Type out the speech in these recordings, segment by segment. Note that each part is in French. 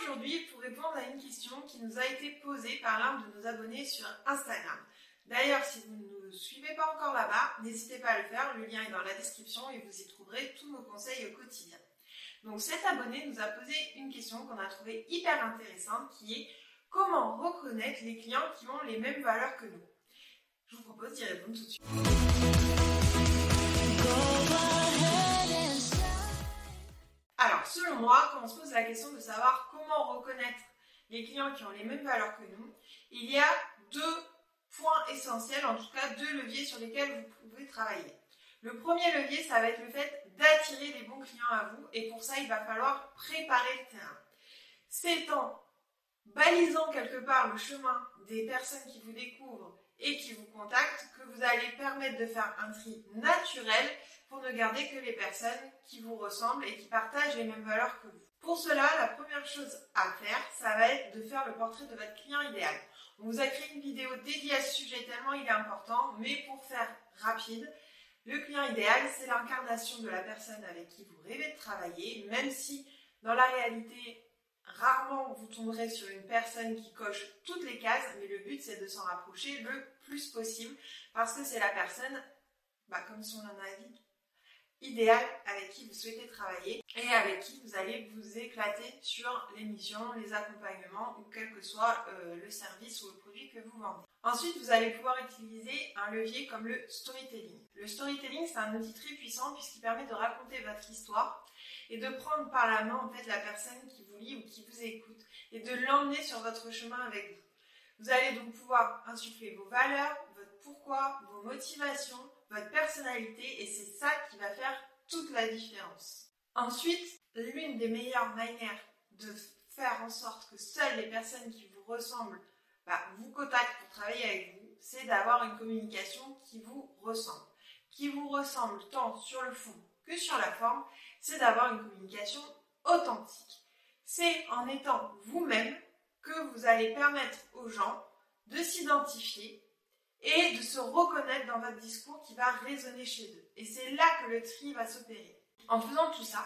aujourd'hui pour répondre à une question qui nous a été posée par l'un de nos abonnés sur Instagram. D'ailleurs, si vous ne nous suivez pas encore là-bas, n'hésitez pas à le faire, le lien est dans la description et vous y trouverez tous nos conseils au quotidien. Donc cet abonné nous a posé une question qu'on a trouvée hyper intéressante qui est comment reconnaître les clients qui ont les mêmes valeurs que nous? Je vous propose d'y répondre tout de suite. Quand on se pose la question de savoir comment reconnaître les clients qui ont les mêmes valeurs que nous, il y a deux points essentiels, en tout cas deux leviers sur lesquels vous pouvez travailler. Le premier levier, ça va être le fait d'attirer les bons clients à vous et pour ça, il va falloir préparer le terrain. C'est en balisant quelque part le chemin des personnes qui vous découvrent et qui vous contactent que vous allez permettre de faire un tri naturel pour ne garder que les personnes qui vous ressemblent et qui partagent les mêmes valeurs que vous. Pour cela, la première chose à faire, ça va être de faire le portrait de votre client idéal. On vous a créé une vidéo dédiée à ce sujet tellement il est important, mais pour faire rapide, le client idéal, c'est l'incarnation de la personne avec qui vous rêvez de travailler, même si dans la réalité, rarement vous tomberez sur une personne qui coche toutes les cases, mais le but c'est de s'en rapprocher le plus possible parce que c'est la personne, bah, comme son nom l'indique, idéal avec qui vous souhaitez travailler et avec qui vous allez vous éclater sur les missions, les accompagnements ou quel que soit euh, le service ou le produit que vous vendez. Ensuite, vous allez pouvoir utiliser un levier comme le storytelling. Le storytelling, c'est un outil très puissant puisqu'il permet de raconter votre histoire et de prendre par la main en fait la personne qui vous lit ou qui vous écoute et de l'emmener sur votre chemin avec vous. Vous allez donc pouvoir insuffler vos valeurs, votre pourquoi, vos motivations, votre personnalité et c'est ça qui va faire toute la différence. Ensuite, l'une des meilleures manières de faire en sorte que seules les personnes qui vous ressemblent bah, vous contactent pour travailler avec vous, c'est d'avoir une communication qui vous ressemble. Qui vous ressemble tant sur le fond que sur la forme, c'est d'avoir une communication authentique. C'est en étant vous-même que vous allez permettre aux gens de s'identifier et de se reconnaître dans votre discours qui va résonner chez eux. Et c'est là que le tri va s'opérer. En faisant tout ça,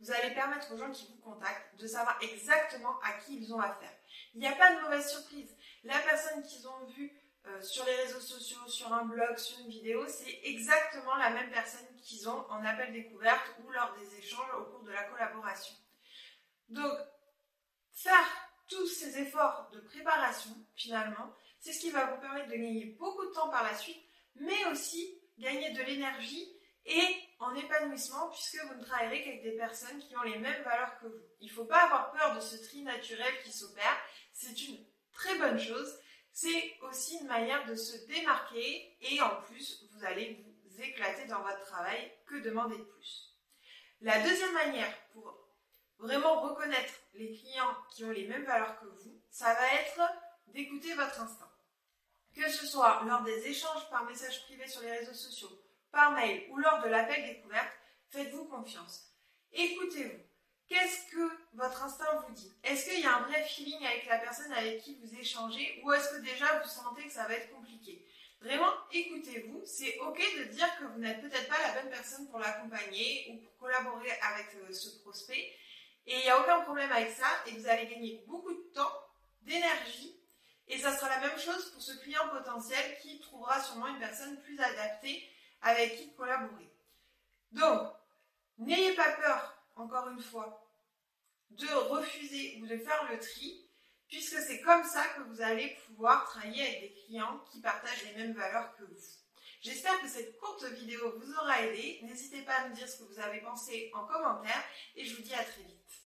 vous allez permettre aux gens qui vous contactent de savoir exactement à qui ils ont affaire. Il n'y a pas de mauvaise surprise. La personne qu'ils ont vue euh, sur les réseaux sociaux, sur un blog, sur une vidéo, c'est exactement la même personne qu'ils ont en appel découverte ou lors des échanges au cours de la collaboration. Donc, faire tous ces efforts de préparation, finalement, c'est ce qui va vous permettre de gagner beaucoup de temps par la suite, mais aussi gagner de l'énergie et en épanouissement puisque vous ne travaillerez qu'avec des personnes qui ont les mêmes valeurs que vous. Il ne faut pas avoir peur de ce tri naturel qui s'opère, c'est une très bonne chose. C'est aussi une manière de se démarquer et en plus, vous allez vous dans votre travail. Que demander de plus? La deuxième manière pour vraiment reconnaître les clients qui ont les mêmes valeurs que vous, ça va être d'écouter votre instinct. Que ce soit lors des échanges par message privé sur les réseaux sociaux, par mail ou lors de l'appel découverte, faites-vous confiance. Écoutez-vous. Qu'est-ce que votre instinct vous dit? Est-ce qu'il y a un vrai feeling avec la personne avec qui vous échangez ou est-ce que déjà vous sentez que ça va être compliqué? Vraiment, écoutez-vous. C'est ok de dire que vous n'êtes peut-être pas la bonne personne pour l'accompagner ou pour collaborer avec euh, ce prospect. Et il n'y a aucun problème avec ça et vous allez gagner beaucoup de temps, d'énergie et ça sera la même chose pour ce client potentiel qui trouvera sûrement une personne plus adaptée avec qui collaborer. Donc, n'ayez pas peur, encore une fois, de refuser ou de faire le tri, puisque c'est comme ça que vous allez pouvoir travailler avec des clients qui partagent les mêmes valeurs que vous. J'espère que cette courte vidéo vous aura aidé. N'hésitez pas à me dire ce que vous avez pensé en commentaire et je vous dis à très vite.